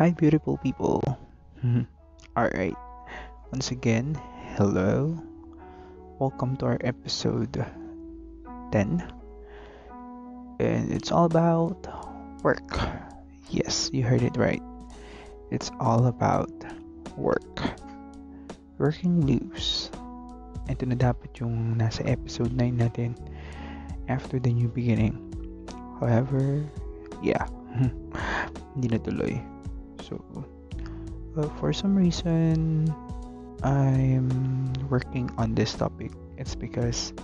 Hi, beautiful people. Mm-hmm. Alright, once again, hello. Welcome to our episode 10. And it's all about work. Yes, you heard it right. It's all about work. Working loose. And ito na dapat yung nasa episode 9 natin after the new beginning. However, yeah, hindi natuloy. So, uh, for some reason, I'm working on this topic. It's because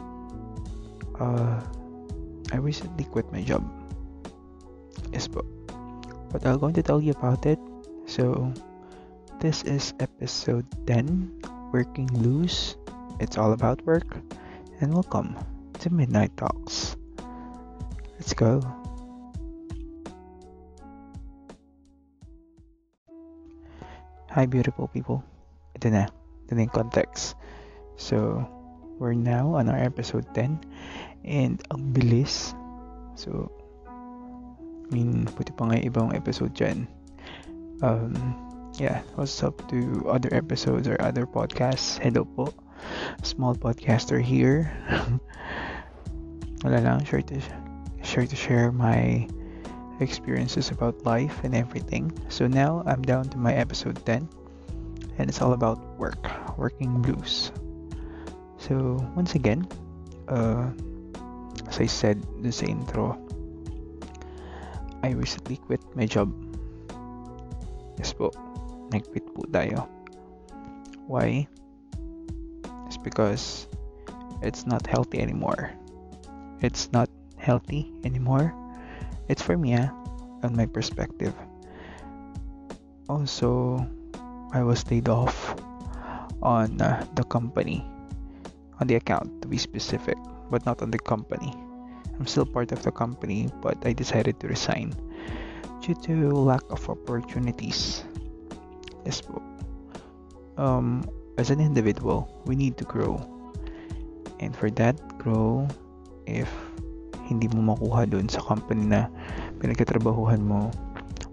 uh, I recently quit my job. Yes, but, but I'm going to tell you about it. So, this is episode 10 Working Loose. It's all about work. And welcome to Midnight Talks. Let's go. Hi, beautiful people. Ito na. Ito na yung context. So, we're now on our episode 10. And ang bilis. So, I mean, puti pa nga ibang episode dyan. Um, yeah, what's up to other episodes or other podcasts? Hello po. Small podcaster here. Wala lang, sure to, sure to share my experiences about life and everything. So now I'm down to my episode 10 and it's all about work, working blues. So once again, uh, as I said in the intro, I recently quit my job. Yes po, nag-quit po tayo. Why? It's because it's not healthy anymore. It's not healthy anymore it's for me ah, on my perspective. Also i was laid off on uh, the company on the account to be specific but not on the company. I'm still part of the company but i decided to resign due to lack of opportunities. Yes um as an individual we need to grow. And for that grow if hindi mo makuha doon sa company na pinagkatrabahuhan mo,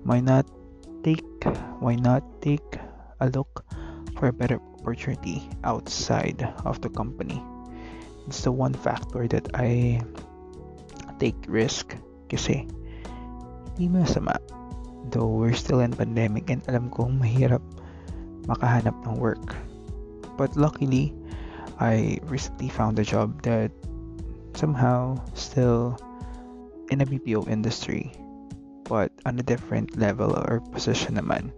why not take, why not take a look for a better opportunity outside of the company. It's the one factor that I take risk kasi hindi masama. Though we're still in pandemic and alam kong mahirap makahanap ng work. But luckily, I recently found a job that somehow still in a BPO industry but on a different level or position naman.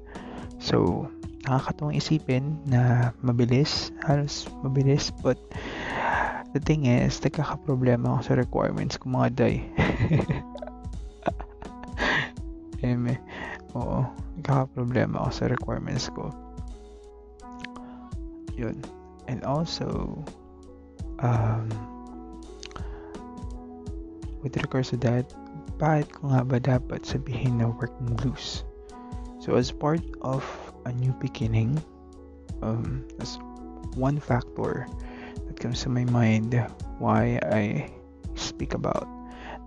So, nakakatuwang isipin na mabilis, halos mabilis, but the thing is, nagkakaproblema ako sa requirements ko mga day. Eme, oo, nagkakaproblema ako sa requirements ko. Yun. And also, um, with regards to that, bakit ko nga ba dapat sabihin na working blues? So as part of a new beginning, um, as one factor that comes to my mind why I speak about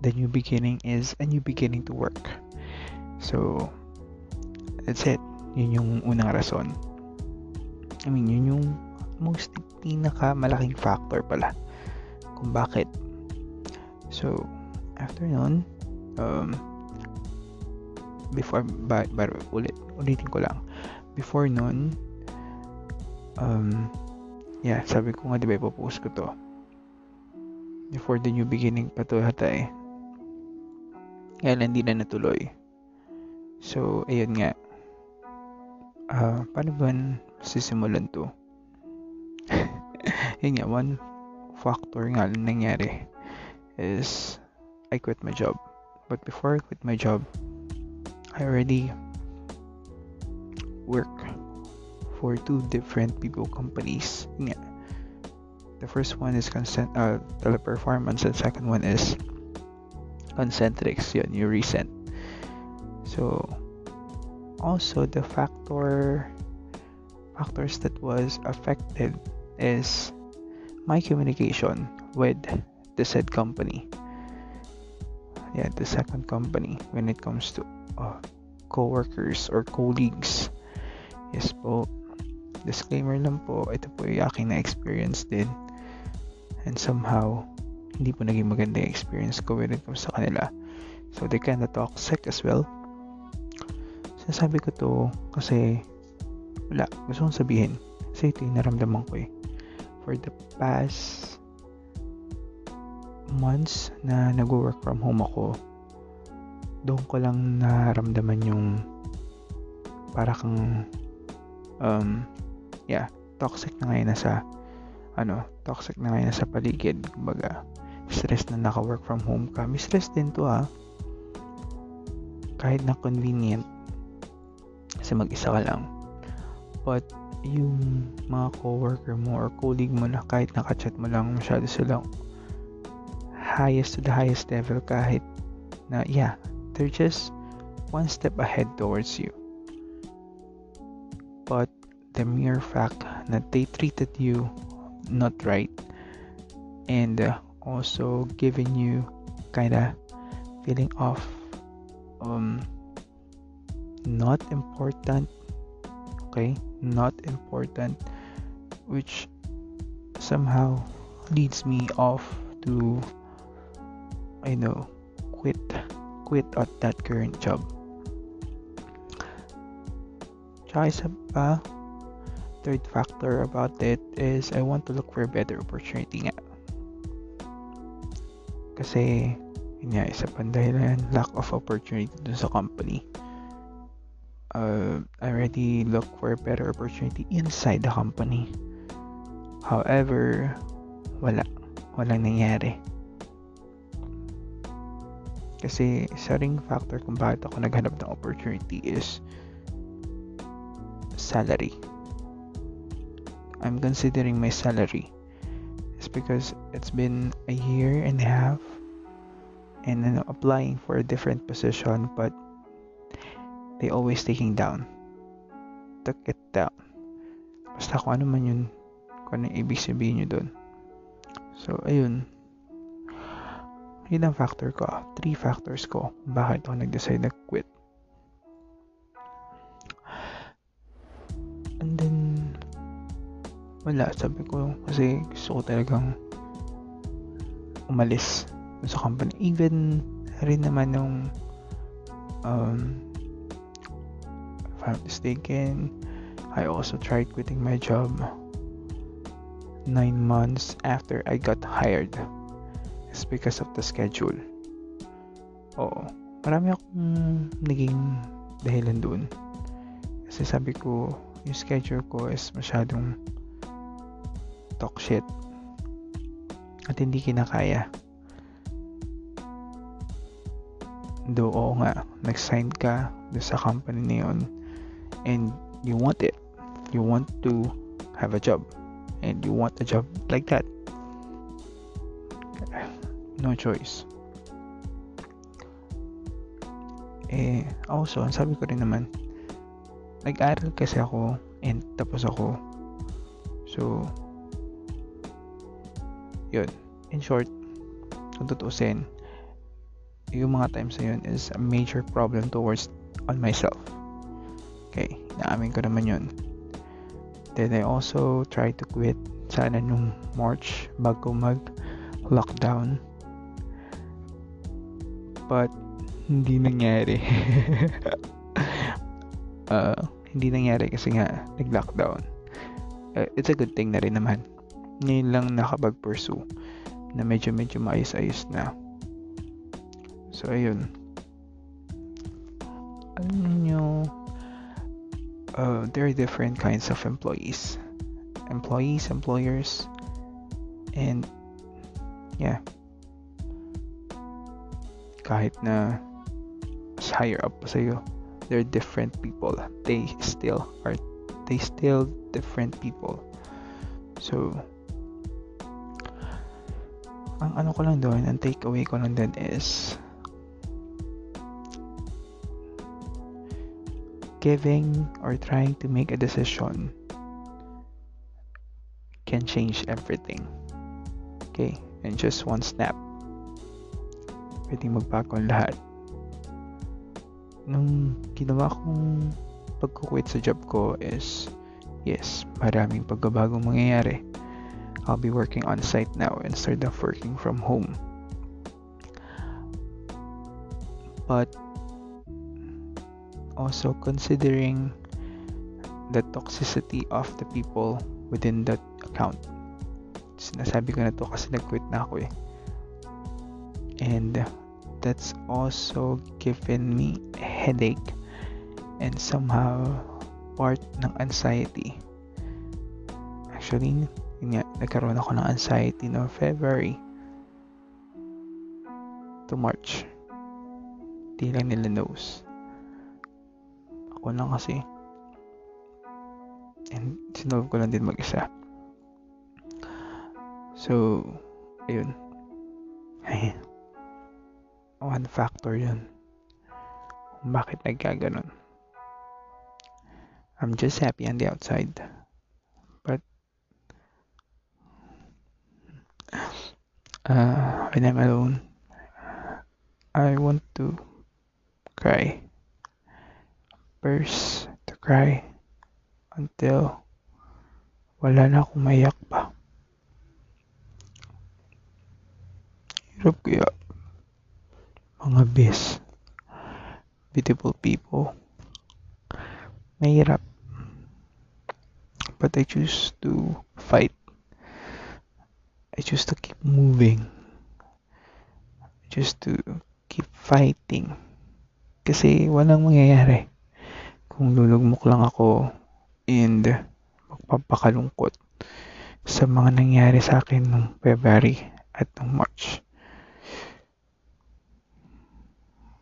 the new beginning is a new beginning to work. So, that's it. Yun yung unang rason. I mean, yun yung most pinaka malaking factor pala kung bakit. So, after nun, um, before, ba, ba, ulit, ulitin ko lang. Before nun, um, yeah, sabi ko nga, di ba, ipopost ko to. Before the new beginning pa to hata eh. Kaya hindi na natuloy. So, ayun nga. Uh, paano ba sisimulan to? yun nga, one factor nga nangyari is I quit my job. But before I quit my job, I already work for two different people companies. Yeah. The first one is consent uh, teleperformance and second one is concentrics yun, yung recent. So also the factor factors that was affected is my communication with the said company yeah the second company when it comes to uh, co-workers or colleagues. Yes po. Disclaimer lang po, ito po yung aking na-experience din. And somehow, hindi po naging maganda yung experience ko when it comes sa kanila. So, they kinda toxic as well. Sinasabi ko to kasi wala, gusto kong sabihin. Kasi ito yung naramdaman ko eh. For the past months na nag-work from home ako, doon ko lang naramdaman yung para kang um, yeah, toxic na ngayon nasa ano, toxic na ngayon nasa paligid. Kumbaga, stress na naka-work from home ka. May stress din to ha. Kahit na convenient. Kasi mag-isa ka lang. But, yung mga coworker mo or colleague mo na kahit nakachat mo lang masyado silang highest to the highest level kahit na yeah they're just one step ahead towards you. But the mere fact that they treated you not right and uh, also giving you kind of feeling of um not important okay not important which somehow leads me off to I know quit quit at that current job Tsaka isa pa, third factor about it is I want to look for better opportunity nga. Kasi, yun nga, isa pang dahilan, lack of opportunity dun sa company. Uh, I already look for better opportunity inside the company. However, wala. Walang nangyari. Kasi, isa ring factor kung bakit ako naghanap ng opportunity is salary. I'm considering my salary. It's because it's been a year and a half and I'm applying for a different position but they always taking down. Took it down. Basta kung ano man yun, kung ano ibig sabihin nyo dun. So, ayun. Yun ang factor ko. Three factors ko. Bakit ako nag-decide na quit. And then, wala, sabi ko, kasi gusto ko talagang umalis sa company. Even rin naman nung um, if I'm mistaken, I also tried quitting my job nine months after I got hired. It's because of the schedule. Oo. Marami akong naging dahilan doon. Kasi sabi ko, yung schedule ko is masyadong talk shit at hindi kinakaya do oo nga nag-sign ka do sa company na yun and you want it you want to have a job and you want a job like that no choice eh also ang sabi ko rin naman nag-aral kasi ako and tapos ako. So, yun. In short, kung tutusin, yung mga times na yun is a major problem towards on myself. Okay, naamin ko naman yun. Then I also tried to quit sana nung March bago mag lockdown. But hindi nangyari. uh, hindi nangyari kasi nga nag-lockdown. Uh, it's a good thing na rin naman. Ngayon lang nakapag-pursue na medyo medyo maayos-ayos na. So, ayun. Alam nyo, uh, there are different kinds of employees. Employees, employers, and yeah. Kahit na mas higher up pa sa'yo, they're different people. They still are they still different people. So ang ano ko lang doon ang takeaway ko lang din is giving or trying to make a decision can change everything. Okay? And just one snap pwedeng magbago ang lahat nung ginawa kong pagkukwit sa job ko is yes, maraming pagbabagong mangyayari. I'll be working on site now instead of working from home. But also considering the toxicity of the people within that account. Sinasabi ko na to kasi nag-quit na ako eh. And that's also given me a headache and somehow part ng anxiety. Actually, yun nga, nagkaroon ako ng anxiety no February to March. Di lang nila knows. Ako lang kasi. And sinolve ko lang din mag-isa. So, ayun. Ay, one factor yun. Bakit nagkaganon. I'm just happy on the outside. But, uh, when I'm alone, I want to cry. First, to cry until wala na akong mayak pa. Hirap kaya mga bis, beautiful people. Mahirap. But I choose to fight. I choose to keep moving. I choose to keep fighting. Kasi walang mangyayari kung lulugmok lang ako and magpapakalungkot sa mga nangyari sa akin nung February at nung March.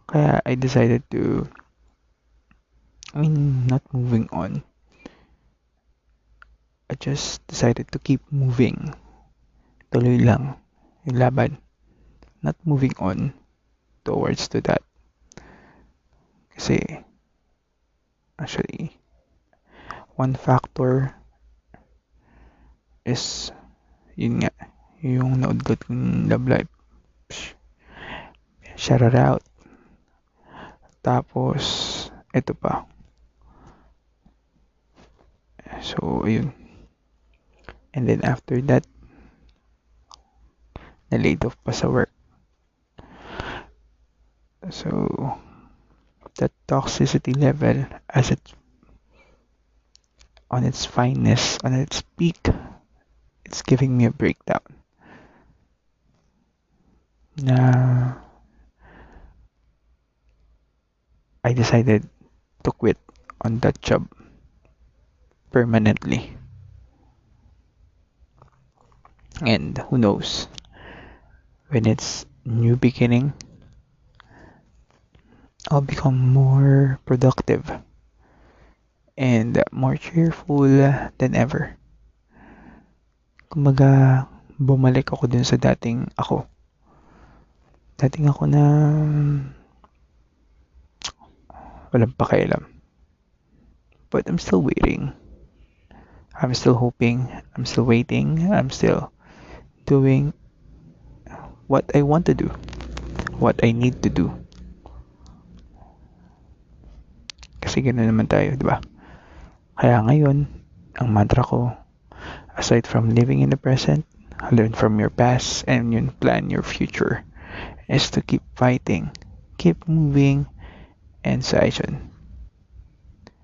Kaya I decided to I mean not moving on. I just decided to keep moving. Tuloy lang yung laban. Not moving on towards to that. Kasi actually one factor is yun nga yung naudlot kong love life shout out tapos ito pa. So ayun. And then after that na laid off pa sa work. So that toxicity level as it on its fineness, on its peak, it's giving me a breakdown. Na I decided to quit on that job permanently. And who knows, when it's new beginning, I'll become more productive and more cheerful than ever. Kumbaga, bumalik ako dun sa dating ako. Dating ako na walang pakialam. But I'm still waiting. I'm still hoping. I'm still waiting. I'm still doing what I want to do. What I need to do. Kasi gano'n naman tayo, di ba? Kaya ngayon, ang mantra ko, aside from living in the present, learn from your past, and plan your future, is to keep fighting, keep moving, and Saijon.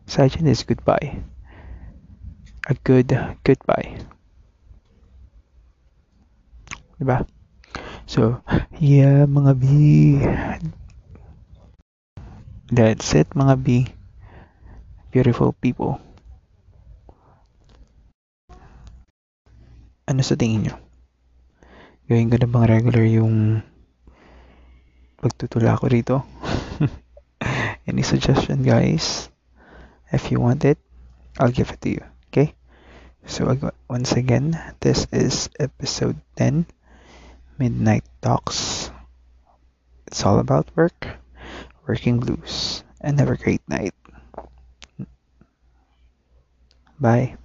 Saijon is goodbye. A good goodbye. Diba? So, yeah, mga B. That's it, mga B beautiful people. Ano sa tingin nyo? Gawin ko na bang regular yung pagtutula ko rito? Any suggestion guys? If you want it, I'll give it to you. Okay? So once again, this is episode 10, Midnight Talks. It's all about work, working blues, and have a great night. Bye.